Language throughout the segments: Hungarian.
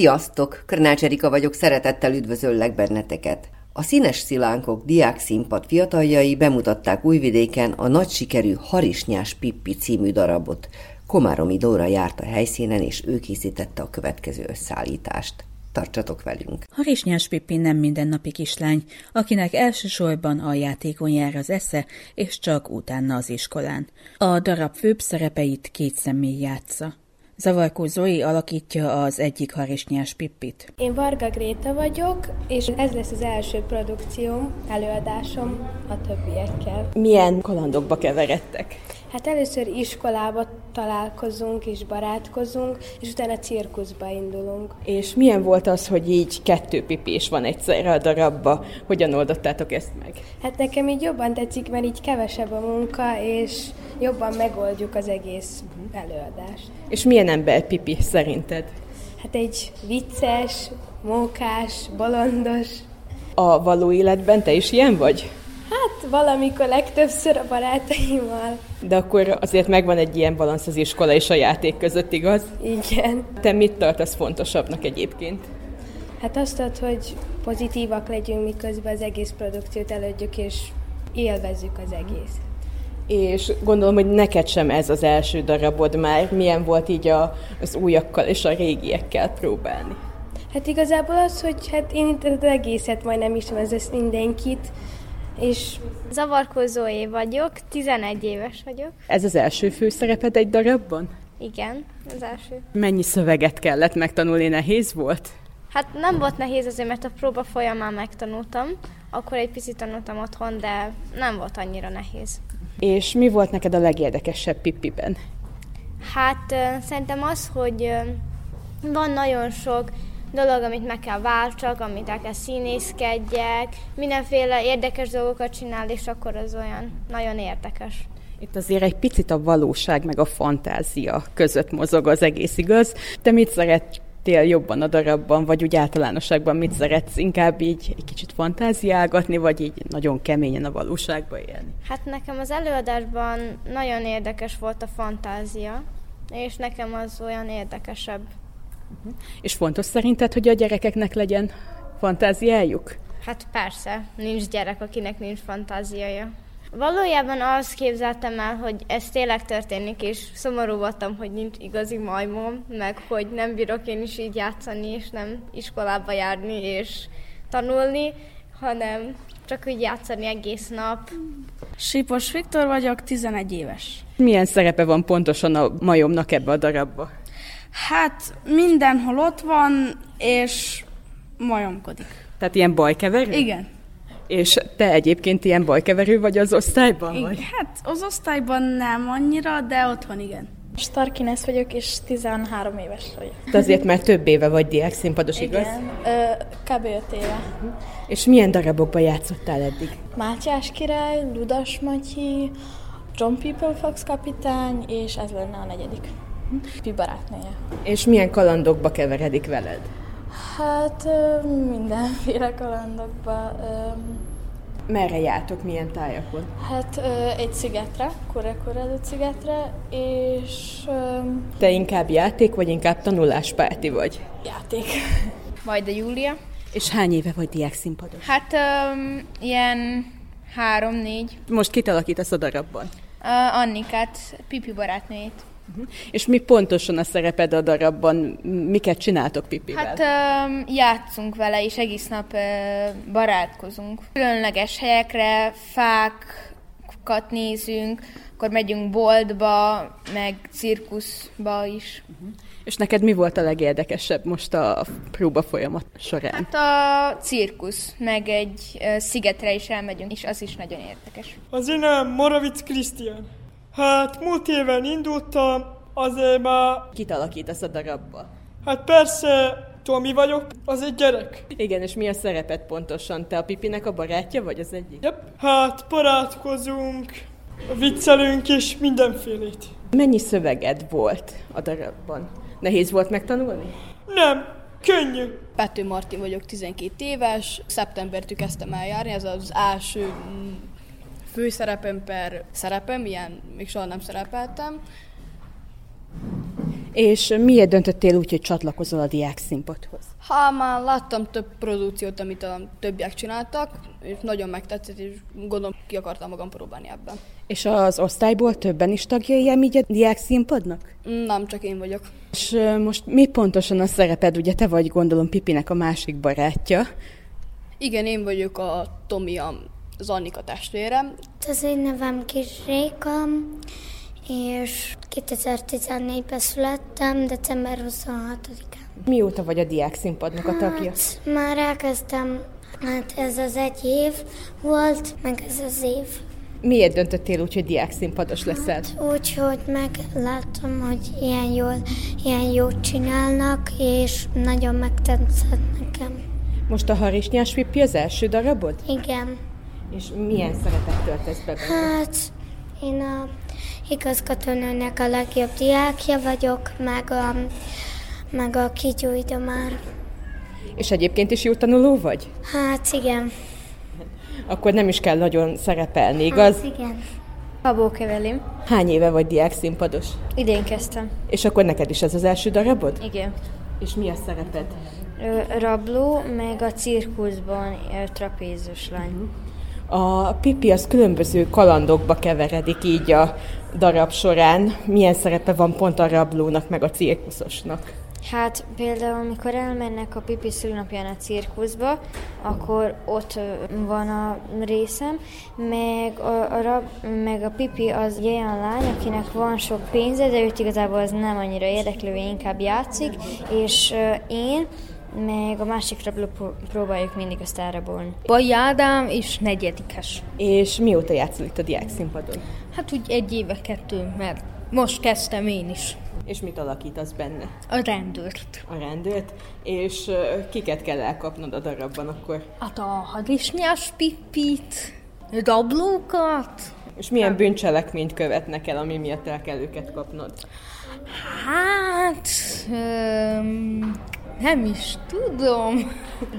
Sziasztok! Krnács Erika vagyok, szeretettel üdvözöllek benneteket. A Színes Szilánkok diák színpad fiataljai bemutatták Újvidéken a nagy sikerű Harisnyás Pippi című darabot. Komáromi Dóra járt a helyszínen, és ő készítette a következő összeállítást. Tartsatok velünk! Harisnyás Pippi nem mindennapi kislány, akinek elsősorban a játékon jár az esze, és csak utána az iskolán. A darab főbb szerepeit két személy játsza. Zavarkó Zoe alakítja az egyik harisnyás Pippit. Én Varga Gréta vagyok, és ez lesz az első produkcióm, előadásom a többiekkel. Milyen kalandokba keveredtek? Hát először iskolába találkozunk és barátkozunk, és utána cirkuszba indulunk. És milyen volt az, hogy így kettő pipés van egyszerre a darabba? Hogyan oldottátok ezt meg? Hát nekem így jobban tetszik, mert így kevesebb a munka, és jobban megoldjuk az egész előadást. És milyen ember pipi szerinted? Hát egy vicces, mókás, bolondos. A való életben te is ilyen vagy? Hát valamikor legtöbbször a barátaimmal. De akkor azért megvan egy ilyen balansz az iskola és a játék között, igaz? Igen. Te mit tartasz fontosabbnak egyébként? Hát azt ad, hogy pozitívak legyünk, miközben az egész produkciót elődjük, és élvezzük az egész. És gondolom, hogy neked sem ez az első darabod már. Milyen volt így a, az újakkal és a régiekkel próbálni? Hát igazából az, hogy hát én itt az egészet majdnem ismerem, ez mindenkit, és Zavarkó Zoé vagyok, 11 éves vagyok. Ez az első főszereped egy darabban? Igen, az első. Mennyi szöveget kellett megtanulni, nehéz volt? Hát nem volt nehéz azért, mert a próba folyamán megtanultam. Akkor egy picit tanultam otthon, de nem volt annyira nehéz. És mi volt neked a legérdekesebb Pippiben? Hát szerintem az, hogy van nagyon sok dolog, amit meg kell váltsak, amit el kell színészkedjek, mindenféle érdekes dolgokat csinál, és akkor az olyan nagyon érdekes. Itt azért egy picit a valóság meg a fantázia között mozog az egész, igaz? Te mit szerettél jobban a darabban, vagy úgy általánosságban mit szeretsz? Inkább így egy kicsit fantáziálgatni, vagy így nagyon keményen a valóságba élni? Hát nekem az előadásban nagyon érdekes volt a fantázia, és nekem az olyan érdekesebb. És fontos szerinted, hogy a gyerekeknek legyen fantáziájuk? Hát persze, nincs gyerek, akinek nincs fantáziája. Valójában azt képzeltem el, hogy ez tényleg történik, és szomorú voltam, hogy nincs igazi majmom, meg hogy nem bírok én is így játszani, és nem iskolába járni és tanulni, hanem csak úgy játszani egész nap. Sipos Viktor vagyok, 11 éves. Milyen szerepe van pontosan a majomnak ebbe a darabba? Hát mindenhol ott van, és majomkodik. Tehát ilyen bajkeverő? Igen. És te egyébként ilyen bajkeverő vagy az osztályban? igen. Vagy? Hát az osztályban nem annyira, de otthon igen. Starkines vagyok, és 13 éves vagyok. Te azért már több éve vagy diák színpados, igaz? Igen, ö, kb. 5 éve. És milyen darabokban játszottál eddig? Mátyás király, Ludas Matyi, John People Fox kapitány, és ez lenne a negyedik. Pi barátnője. És milyen kalandokba keveredik veled? Hát mindenféle kalandokba. Merre jártok, milyen tájakon? hát egy szigetre, Kurekurelő szigetre, és Te inkább játék, vagy inkább tanuláspárti vagy? játék. Majd a Júlia. És hány éve vagy diák színpados? Hát um, ilyen három-négy. Most kit alakítasz a darabban? Uh, Annikát, Pipi barátnőjét. És mi pontosan a szereped a darabban? Miket csináltok Pipivel? Hát játszunk vele, és egész nap barátkozunk. Különleges helyekre, fákat nézünk, akkor megyünk boltba, meg cirkuszba is. És neked mi volt a legérdekesebb most a próba folyamat során? Hát a cirkusz, meg egy szigetre is elmegyünk, és az is nagyon érdekes. Az én nevem Moravic Krisztián. Hát múlt éven indultam, azért már, Kit alakítasz a darabba? hát persze Tomi vagyok, az egy gyerek. Igen, és mi a szerepet pontosan? Te a Pipinek a barátja vagy az egyik? Yep. Hát barátkozunk, viccelünk és mindenfélét. Mennyi szöveged volt a darabban? Nehéz volt megtanulni? Nem, könnyű. Pető Martin vagyok, 12 éves, szeptembertől kezdtem el járni, ez az első mm, főszerepem per szerepem, ilyen még soha nem szerepeltem. És miért döntöttél úgy, hogy csatlakozol a diák színpadhoz? Ha már láttam több produkciót, amit a többiek csináltak, és nagyon megtetszett, és gondolom ki akartam magam próbálni ebben. És az osztályból többen is tagjai így a diák színpadnak? Nem, csak én vagyok. És most mi pontosan a szereped? Ugye te vagy gondolom Pipinek a másik barátja. Igen, én vagyok a Tomi, az Annika testvére. Az én nevem Kis Réka, és 2014-ben születtem, december 26-án. Mióta vagy a diák színpadnak a tagja? Hát, már elkezdtem, hát ez az egy év volt, meg ez az év. Miért döntöttél úgy, hogy diák színpados leszel? Hát, úgy, hogy megláttam, hogy ilyen jól, ilyen jót csinálnak, és nagyon megtetszett nekem. Most a Harisnyás Pippi az első darabod? Igen. És milyen szerepet töltesz be benne? Hát, én a igazgatónőnek a legjobb diákja vagyok, meg a, meg a már. És egyébként is jó tanuló vagy? Hát igen. Akkor nem is kell nagyon szerepelni, igaz? Hát igen. Abó Kevelim. Hány éve vagy diák színpados? Idén kezdtem. És akkor neked is ez az első darabod? Igen. És mi a szereped? Ö, rabló, meg a cirkuszban ö, trapézus lány. Uh-huh. A Pippi az különböző kalandokba keveredik így a darab során. Milyen szerepe van pont a rablónak, meg a cirkuszosnak? Hát például, amikor elmennek a Pipi szülnapján a cirkuszba, akkor ott van a részem, meg a, a, rab, meg a Pipi az egy olyan lány, akinek van sok pénze, de őt igazából az nem annyira érdeklő, inkább játszik, és én meg a másik rabló próbáljuk mindig azt elrabolni. Baj Ádám és negyedikes. És mióta játszol itt a diák színpadon? Hát úgy egy éve, kettő, mert most kezdtem én is. És mit alakítasz benne? A rendőrt. A rendőrt? És uh, kiket kell elkapnod a darabban akkor? Hát a hadisnyás pippit, rablókat. És milyen bűncselekményt követnek el, ami miatt el kell őket kapnod? Hát... Um, nem is tudom,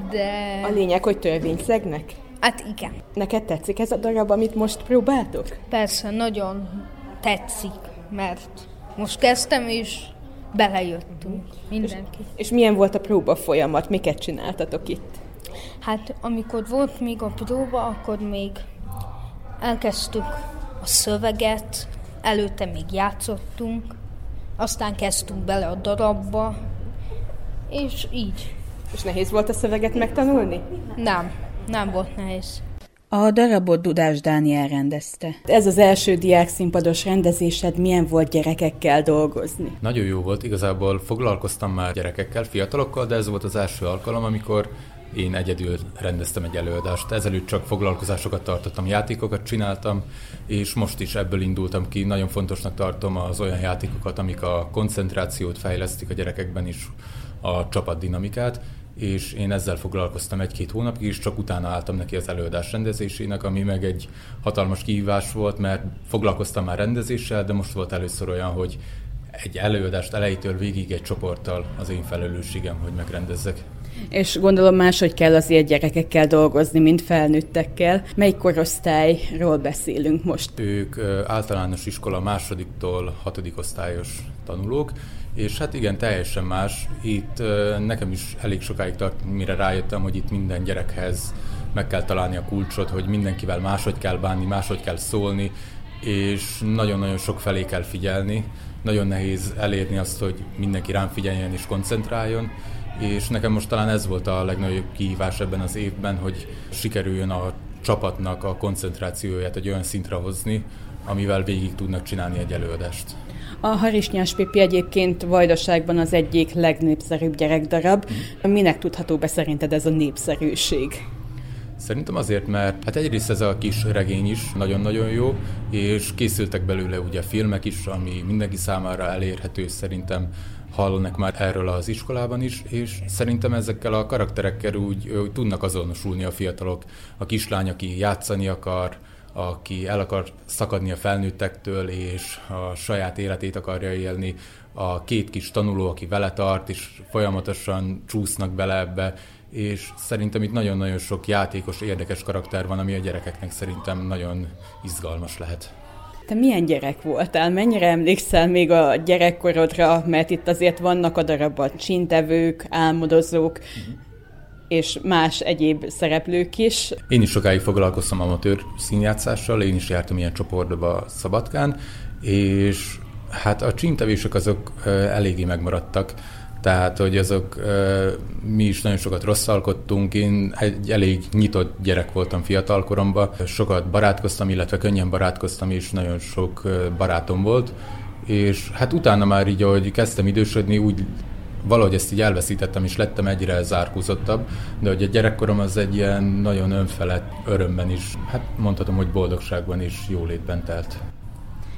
de... A lényeg, hogy törvényszegnek? Hát igen. Neked tetszik ez a darab, amit most próbáltok? Persze, nagyon tetszik, mert most kezdtem, és belejöttünk mindenki. És, és milyen volt a próba folyamat? Miket csináltatok itt? Hát amikor volt még a próba, akkor még elkezdtük a szöveget, előtte még játszottunk, aztán kezdtünk bele a darabba, és így. És nehéz volt a szöveget megtanulni? Nem, nem volt nehéz. A darabot Dudás Dániel rendezte. Ez az első diák színpados rendezésed, milyen volt gyerekekkel dolgozni? Nagyon jó volt, igazából foglalkoztam már gyerekekkel, fiatalokkal, de ez volt az első alkalom, amikor én egyedül rendeztem egy előadást. Ezelőtt csak foglalkozásokat tartottam, játékokat csináltam, és most is ebből indultam ki. Nagyon fontosnak tartom az olyan játékokat, amik a koncentrációt fejlesztik a gyerekekben is, a csapatdinamikát, és én ezzel foglalkoztam egy-két hónapig, és csak utána álltam neki az előadás rendezésének, ami meg egy hatalmas kihívás volt, mert foglalkoztam már rendezéssel, de most volt először olyan, hogy egy előadást elejétől végig egy csoporttal az én felelősségem, hogy megrendezzek. És gondolom máshogy kell azért gyerekekkel dolgozni, mint felnőttekkel. Melyik korosztályról beszélünk most? Ők általános iskola másodiktól hatodik osztályos tanulók, és hát igen, teljesen más. Itt nekem is elég sokáig tart, mire rájöttem, hogy itt minden gyerekhez meg kell találni a kulcsot, hogy mindenkivel máshogy kell bánni, máshogy kell szólni, és nagyon-nagyon sok felé kell figyelni. Nagyon nehéz elérni azt, hogy mindenki rám figyeljen és koncentráljon, és nekem most talán ez volt a legnagyobb kihívás ebben az évben, hogy sikerüljön a csapatnak a koncentrációját egy olyan szintre hozni, amivel végig tudnak csinálni egy előadást. A Harisnyás Pipi egyébként Vajdaságban az egyik legnépszerűbb gyerekdarab. Minek tudható be szerinted ez a népszerűség? Szerintem azért, mert hát egyrészt ez a kis regény is nagyon-nagyon jó, és készültek belőle ugye filmek is, ami mindenki számára elérhető, szerintem hallanak már erről az iskolában is, és szerintem ezekkel a karakterekkel úgy, úgy tudnak azonosulni a fiatalok. A kislány, aki játszani akar, aki el akar szakadni a felnőttektől, és a saját életét akarja élni, a két kis tanuló, aki vele tart, és folyamatosan csúsznak bele ebbe, és szerintem itt nagyon-nagyon sok játékos, érdekes karakter van, ami a gyerekeknek szerintem nagyon izgalmas lehet. Te milyen gyerek voltál? Mennyire emlékszel még a gyerekkorodra? Mert itt azért vannak a darabban csintevők, álmodozók, uh-huh. És más egyéb szereplők is. Én is sokáig foglalkoztam amatőr színjátszással, én is jártam ilyen csoportba Szabadkán, és hát a csintevések azok eléggé megmaradtak. Tehát, hogy azok, mi is nagyon sokat rosszalkodtunk, én egy elég nyitott gyerek voltam fiatalkoromban, sokat barátkoztam, illetve könnyen barátkoztam, és nagyon sok barátom volt, és hát utána már így, ahogy kezdtem idősödni, úgy valahogy ezt így elveszítettem, és lettem egyre zárkózottabb, de hogy a gyerekkorom az egy ilyen nagyon önfelett örömben is, hát mondhatom, hogy boldogságban is jólétben telt.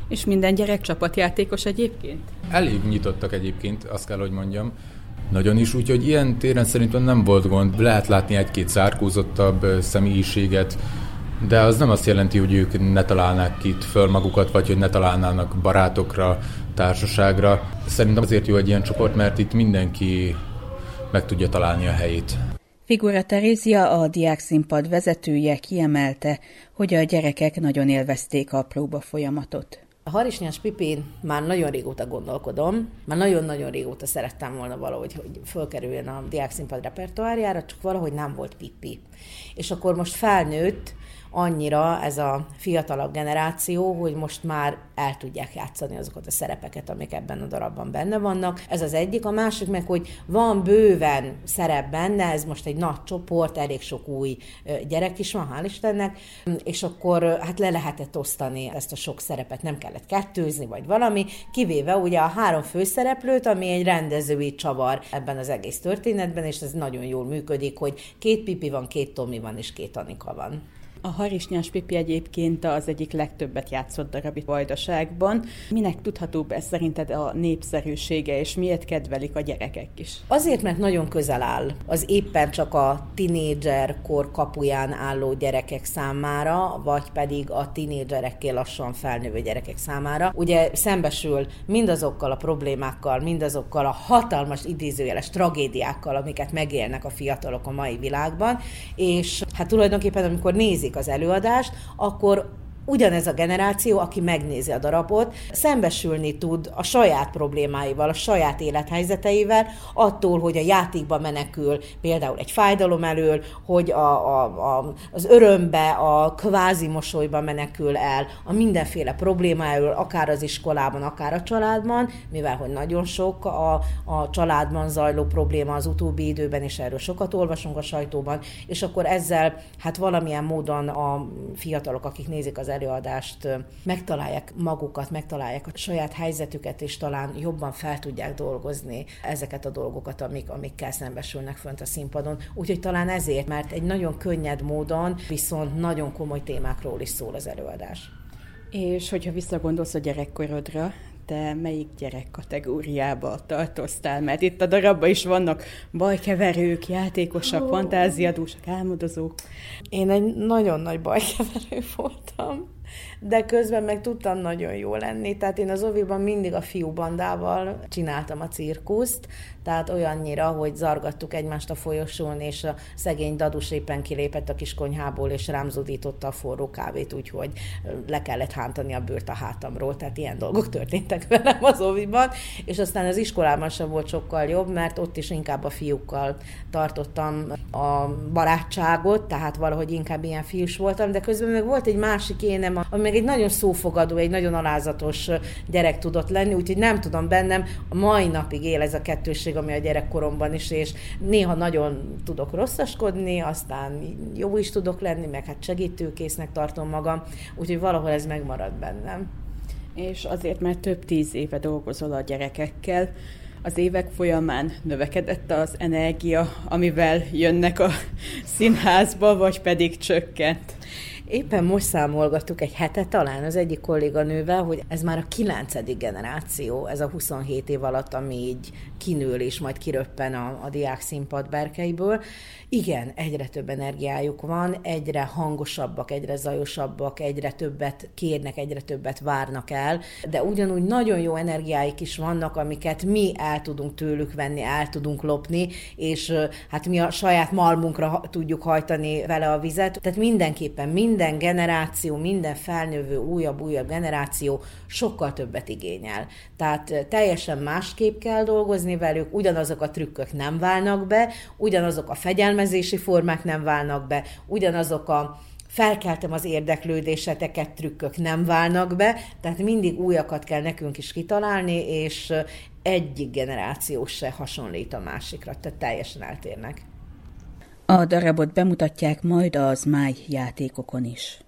És minden gyerek csapatjátékos egyébként? Elég nyitottak egyébként, azt kell, hogy mondjam. Nagyon is, úgyhogy ilyen téren szerintem nem volt gond. Lehet látni egy-két zárkózottabb személyiséget, de az nem azt jelenti, hogy ők ne találnák itt föl magukat, vagy hogy ne találnának barátokra, társaságra. Szerintem azért jó egy ilyen csoport, mert itt mindenki meg tudja találni a helyét. Figura Terézia, a diákszínpad vezetője kiemelte, hogy a gyerekek nagyon élvezték a próba folyamatot. A Harisnyás Pipin már nagyon régóta gondolkodom, már nagyon-nagyon régóta szerettem volna valahogy, hogy fölkerüljön a diákszínpad repertoárjára, csak valahogy nem volt Pippi. És akkor most felnőtt, annyira ez a fiatalabb generáció, hogy most már el tudják játszani azokat a szerepeket, amik ebben a darabban benne vannak. Ez az egyik. A másik meg, hogy van bőven szerep benne, ez most egy nagy csoport, elég sok új gyerek is van, hál' Istennek, és akkor hát le lehetett osztani ezt a sok szerepet, nem kellett kettőzni, vagy valami, kivéve ugye a három főszereplőt, ami egy rendezői csavar ebben az egész történetben, és ez nagyon jól működik, hogy két Pipi van, két Tomi van, és két Anika van. A Harisnyás Pipi egyébként az egyik legtöbbet játszott darab itt Vajdaságban. Minek tudható be szerinted a népszerűsége, és miért kedvelik a gyerekek is? Azért, mert nagyon közel áll az éppen csak a tinédzser kor kapuján álló gyerekek számára, vagy pedig a tinédzserekkel lassan felnővő gyerekek számára. Ugye szembesül mindazokkal a problémákkal, mindazokkal a hatalmas idézőjeles tragédiákkal, amiket megélnek a fiatalok a mai világban, és hát tulajdonképpen amikor nézik az előadást, akkor ugyanez a generáció, aki megnézi a darabot, szembesülni tud a saját problémáival, a saját élethelyzeteivel, attól, hogy a játékba menekül például egy fájdalom elől, hogy a, a, a, az örömbe, a kvázi mosolyba menekül el, a mindenféle probléma elől, akár az iskolában, akár a családban, mivel hogy nagyon sok a, a családban zajló probléma az utóbbi időben, és erről sokat olvasunk a sajtóban, és akkor ezzel hát valamilyen módon a fiatalok, akik nézik az előadást, megtalálják magukat, megtalálják a saját helyzetüket, és talán jobban fel tudják dolgozni ezeket a dolgokat, amik, amikkel szembesülnek fönt a színpadon. Úgyhogy talán ezért, mert egy nagyon könnyed módon, viszont nagyon komoly témákról is szól az előadás. És hogyha visszagondolsz a gyerekkorodra, te melyik gyerek kategóriába tartoztál? Mert itt a darabban is vannak bajkeverők, játékosak, oh. fantáziadúsak, álmodozók. Én egy nagyon nagy bajkeverő voltam de közben meg tudtam nagyon jó lenni. Tehát én az oviban mindig a fiú bandával csináltam a cirkuszt, tehát olyannyira, hogy zargattuk egymást a folyosón, és a szegény dadus éppen kilépett a kis konyhából, és rám zudította a forró kávét, úgyhogy le kellett hántani a bőrt a hátamról, tehát ilyen dolgok történtek velem az oviban, és aztán az iskolában sem volt sokkal jobb, mert ott is inkább a fiúkkal tartottam a barátságot, tehát valahogy inkább ilyen fiús voltam, de közben meg volt egy másik énem, ami meg egy nagyon szófogadó, egy nagyon alázatos gyerek tudott lenni, úgyhogy nem tudom bennem, a mai napig él ez a kettőség, ami a gyerekkoromban is, és néha nagyon tudok rosszaskodni, aztán jó is tudok lenni, meg hát segítőkésznek tartom magam, úgyhogy valahol ez megmarad bennem. És azért, mert több tíz éve dolgozol a gyerekekkel, az évek folyamán növekedett az energia, amivel jönnek a színházba, vagy pedig csökkent? Éppen most számolgattuk egy hete talán az egyik kolléganővel, hogy ez már a kilencedik generáció, ez a 27 év alatt, ami így kinől és majd kiröppen a, a diák színpad berkeiből. Igen, egyre több energiájuk van, egyre hangosabbak, egyre zajosabbak, egyre többet kérnek, egyre többet várnak el, de ugyanúgy nagyon jó energiáik is vannak, amiket mi el tudunk tőlük venni, el tudunk lopni, és hát mi a saját malmunkra tudjuk hajtani vele a vizet. Tehát mindenképpen minden generáció, minden felnővő, újabb-újabb generáció sokkal többet igényel. Tehát teljesen másképp kell dolgozni velük, ugyanazok a trükkök nem válnak be, ugyanazok a fegyelmezési formák nem válnak be, ugyanazok a felkeltem az érdeklődéseteket, trükkök nem válnak be, tehát mindig újakat kell nekünk is kitalálni, és egyik generáció se hasonlít a másikra, tehát teljesen eltérnek. A darabot bemutatják majd az máj játékokon is.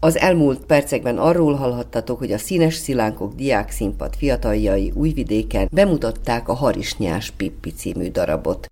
Az elmúlt percekben arról hallhattatok, hogy a Színes Szilánkok diák színpad fiataljai Újvidéken bemutatták a Harisnyás Pippi című darabot.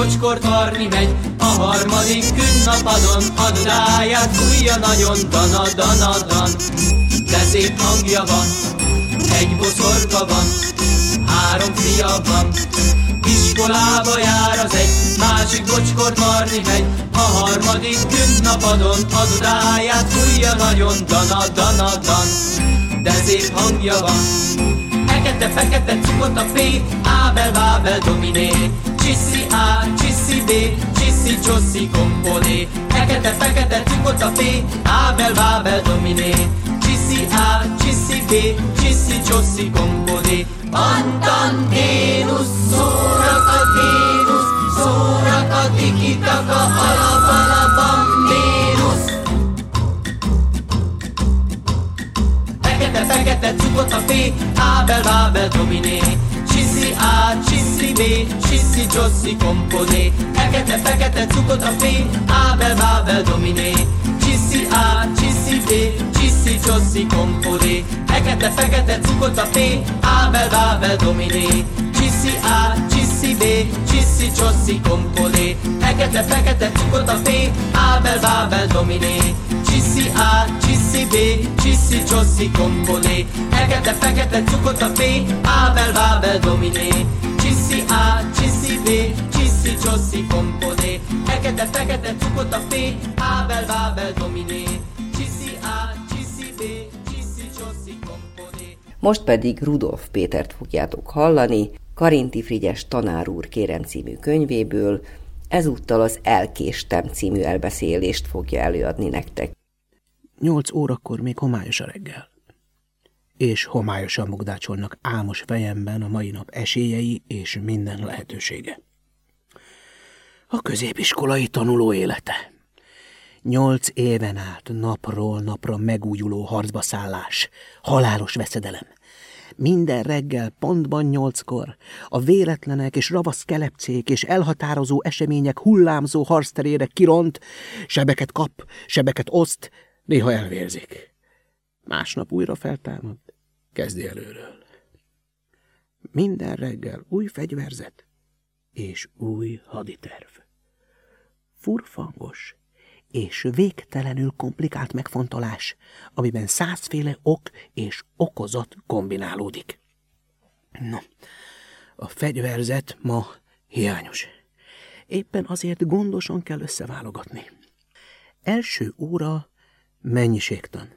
Másik bocskort varni megy, a harmadik künnapadon a dudáját fújja nagyon dana dana dan. De szép hangja van, egy boszorka van, három fia van, Iskolába jár az egy, másik bocskort varni megy, a harmadik künnapadon a dudáját fújja nagyon dana dana dan de szép hangja van. Fekete-fekete cukot a P, Ábel, Bábel, Dominé. Csiszi A, csiszi B, csiszi, csoszi, kompolé. Fekete-fekete cukot a P, Ábel, Bábel, Dominé. Csiszi A, csiszi B, csiszi, csoszi, kompolé. Antanténusz, szórakat, Vénusz, szórakat, tikitaka, alap, alapam, Vénusz. Fekete, fekete cukot a P, Ábel, Bábel, Dominé. B, csiszi, csoszi, kompodé. Fekete, fekete a P, Ábel, Bábel, Dominé. Csiszi A, csiszi B, csiszi, csoszi, kompodé. Fekete, fekete cukot a P, Ábel, Bábel, Dominé. Csiszi A, csiszi B, csiszi, csoszi, kompodé. Fekete, fekete cukot a P, Ábel, Bábel, Dominé. Csiszi A, csiszi B, csiszi, csoszi, kompodé. Fekete, fekete cukot a P, Ábel, Bábel, Dominé. Csiszi A, csiszi B, csiszi, csoszi, kompodé. Fekete, fekete cukot a P, Ábel, Bábel, Dominé. Csiszi A, csiszi B, csiszi, csoszi, kompodé. Most pedig Rudolf Pétert fogjátok hallani, Karinti Frigyes tanár úr kérem című könyvéből, ezúttal az Elkéstem című elbeszélést fogja előadni nektek. Nyolc órakor még homályos a reggel. És homályosan mugdácsolnak álmos fejemben a mai nap esélyei és minden lehetősége. A középiskolai tanuló élete. Nyolc éven át napról napra megújuló harcba szállás, halálos veszedelem. Minden reggel pontban nyolckor a véletlenek és ravasz kelepcék és elhatározó események hullámzó harcterére kiront, sebeket kap, sebeket oszt, néha elvérzik. Másnap újra feltámad, kezdi előről. Minden reggel új fegyverzet és új haditerv. Furfangos és végtelenül komplikált megfontolás, amiben százféle ok és okozat kombinálódik. No, a fegyverzet ma hiányos. Éppen azért gondosan kell összeválogatni. Első óra mennyiségtan.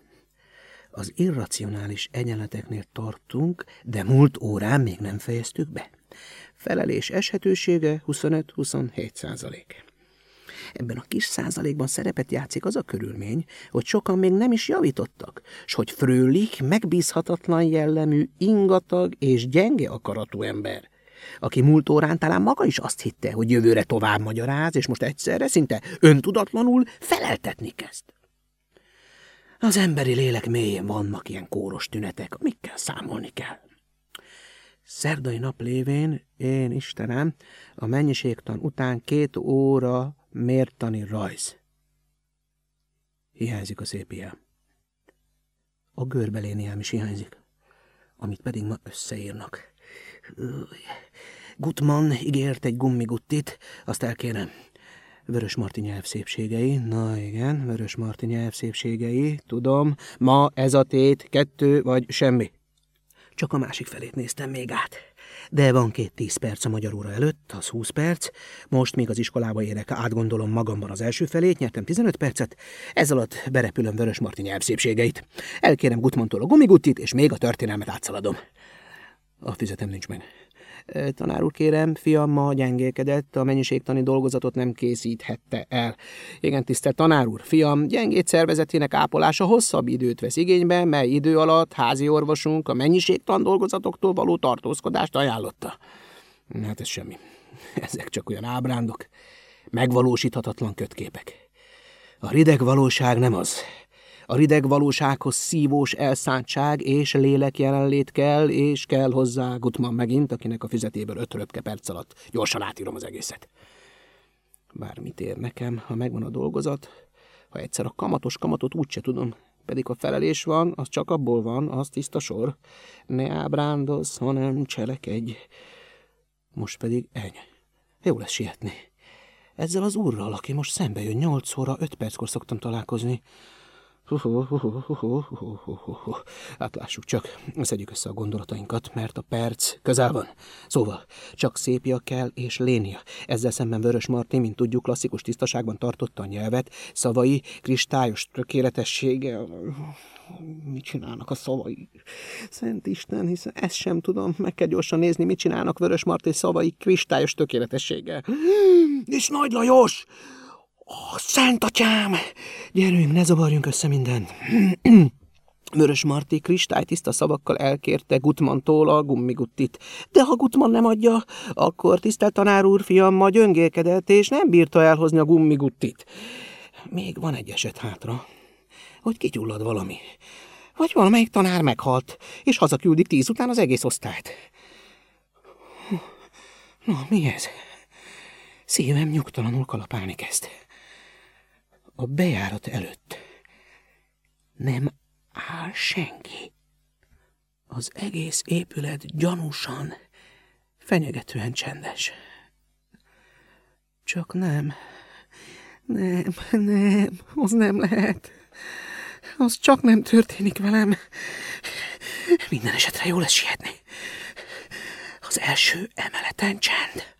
Az irracionális egyenleteknél tartunk, de múlt órán még nem fejeztük be. Felelés eshetősége 25-27 százalék. Ebben a kis százalékban szerepet játszik az a körülmény, hogy sokan még nem is javítottak, s hogy Frölich megbízhatatlan jellemű, ingatag és gyenge akaratú ember, aki múlt órán talán maga is azt hitte, hogy jövőre tovább magyaráz, és most egyszerre szinte öntudatlanul feleltetni kezd. Az emberi lélek mélyén vannak ilyen kóros tünetek, amikkel számolni kell. Szerdai nap lévén, én Istenem, a mennyiségtan után két óra mértani rajz. Hiányzik a szép ilyen. A görbeléniám is hiányzik, amit pedig ma összeírnak. Gutman ígért egy gummiguttit, azt elkérem. Vörös Marti nyelv szépségei, na igen, Vörös Marti nyelv szépségei, tudom, ma ez a tét, kettő vagy semmi. Csak a másik felét néztem még át. De van két tíz perc a magyar óra előtt, az húsz perc. Most még az iskolába érek, átgondolom magamban az első felét, nyertem 15 percet. Ez alatt berepülöm Vörös Marti nyelv szépségeit. Elkérem Gutmantól a gumiguttit, és még a történelmet átszaladom. A fizetem nincs meg. Tanár úr, kérem, fiam ma gyengélkedett, a mennyiségtani dolgozatot nem készíthette el. Igen, tisztelt tanár úr, fiam gyengét szervezetének ápolása hosszabb időt vesz igénybe, mely idő alatt házi orvosunk a mennyiségtan dolgozatoktól való tartózkodást ajánlotta. Hát ez semmi. Ezek csak olyan ábrándok, megvalósíthatatlan kötképek. A rideg valóság nem az. A rideg valósághoz szívós elszántság és lélek jelenlét kell, és kell hozzá Gutman megint, akinek a fizetéből öt röpke perc alatt gyorsan átírom az egészet. Bármit ér nekem, ha megvan a dolgozat, ha egyszer a kamatos kamatot úgyse tudom, pedig a felelés van, az csak abból van, az tiszta sor. Ne ábrándozz, hanem cselekedj. Most pedig eny. Jó lesz sietni. Ezzel az úrral, aki most szembe jön, nyolc óra, öt perckor szoktam találkozni. Hát lássuk csak, szedjük össze a gondolatainkat, mert a perc közel van. Szóval, csak szépia kell és lénia. Ezzel szemben Vörös Marti, mint tudjuk, klasszikus tisztaságban tartotta a nyelvet, szavai, kristályos tökéletessége. Mit csinálnak a szavai? Szent Isten, hiszen ezt sem tudom. Meg kell gyorsan nézni, mit csinálnak Vörös Marti szavai kristályos tökéletességgel. És Nagy Lajos! Ó, szent atyám! Gyerünk, ne zavarjunk össze mindent. Vörös Marti kristálytiszta szavakkal elkérte Gutmantól a gummiguttit. De ha Gutman nem adja, akkor tisztelt tanár úr fiam ma gyöngélkedett, és nem bírta elhozni a gummiguttit. Még van egy eset hátra, hogy kigyullad valami. Vagy valamelyik tanár meghalt, és hazaküldik tíz után az egész osztályt. Na, mi ez? Szívem nyugtalanul kalapálni kezd a bejárat előtt nem áll senki. Az egész épület gyanúsan, fenyegetően csendes. Csak nem, nem, nem, az nem lehet. Az csak nem történik velem. Minden esetre jó lesz sietni. Az első emeleten csend.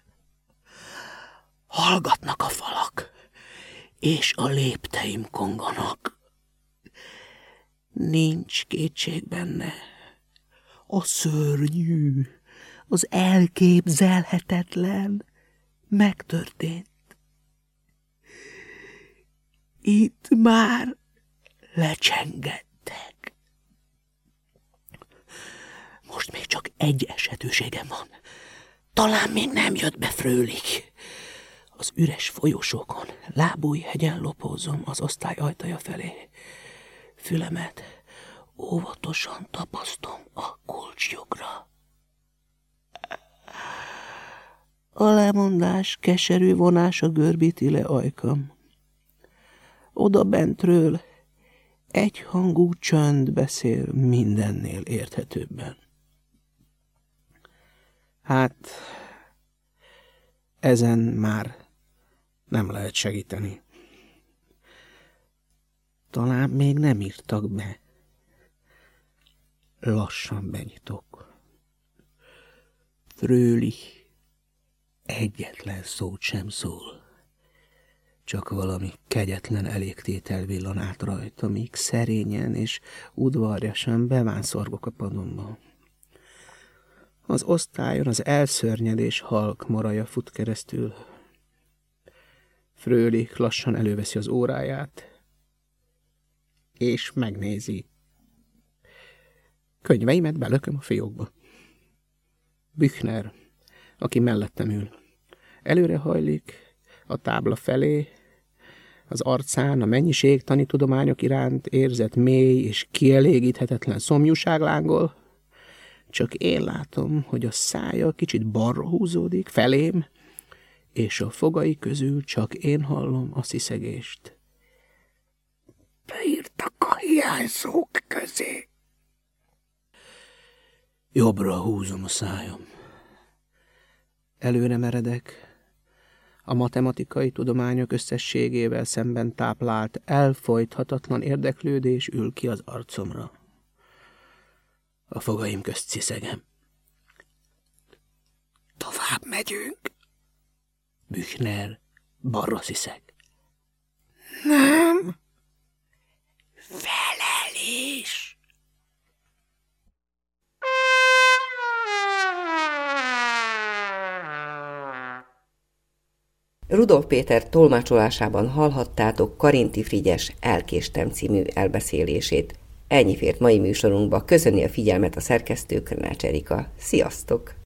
Hallgatnak a falak és a lépteim konganak. Nincs kétség benne. A szörnyű, az elképzelhetetlen megtörtént. Itt már lecsengettek. Most még csak egy esetőségem van. Talán még nem jött be Frölich. Az üres folyosókon, lábúj hegyen lopózom az osztály ajtaja felé. Fülemet óvatosan tapasztom a kulcsjogra. A lemondás keserű vonása görbíti le ajkam. Oda bentről egyhangú csönd beszél mindennél érthetőbben. Hát, ezen már nem lehet segíteni. Talán még nem írtak be. Lassan benyitok. Fröhlich egyetlen szót sem szól. Csak valami kegyetlen elégtétel villan át rajta, míg szerényen és udvarjasan bevánszorgok a padomba. Az osztályon az elszörnyedés halk moraja fut keresztül. Frölik lassan előveszi az óráját, és megnézi. Könyveimet belököm a fiókba. Büchner aki mellettem ül. Előre hajlik, a tábla felé, az arcán a mennyiség tudományok iránt érzett mély és kielégíthetetlen szomjúság lángol. Csak én látom, hogy a szája kicsit balra húzódik, felém, és a fogai közül csak én hallom a sziszegést. Beírtak a hiányzók közé. Jobbra húzom a szájam előre meredek, a matematikai tudományok összességével szemben táplált, elfolythatatlan érdeklődés ül ki az arcomra. A fogaim közt ciszegem. Tovább megyünk. Büchner balra sziszeg. Nem. Felelés. Rudolf Péter tolmácsolásában hallhattátok Karinti Frigyes Elkéstem című elbeszélését. Ennyi fért mai műsorunkba. Köszöni a figyelmet a szerkesztő Körnács Erika. Sziasztok!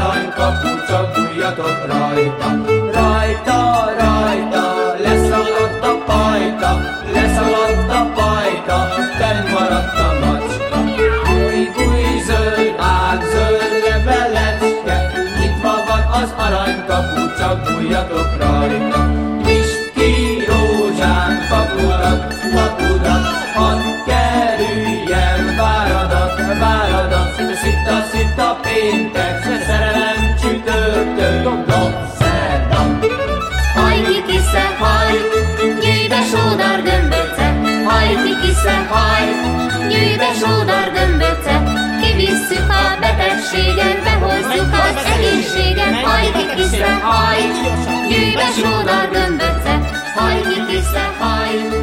aranykapu csak bújjatott rajta. Rajta, rajta, leszaladt a pajta, leszaladt a pajta, fenn maradt a macska. Búj, búj, zöld ág, zöld levelecske, nyitva van az aranykapu, csak bújjatok rajta. Sódar gömböce, kivisszük a beteg betegséget, behozzuk az egészséget, hajki kisze, haj, gyűjbe sódar gömböcet, hajki kisze, haj.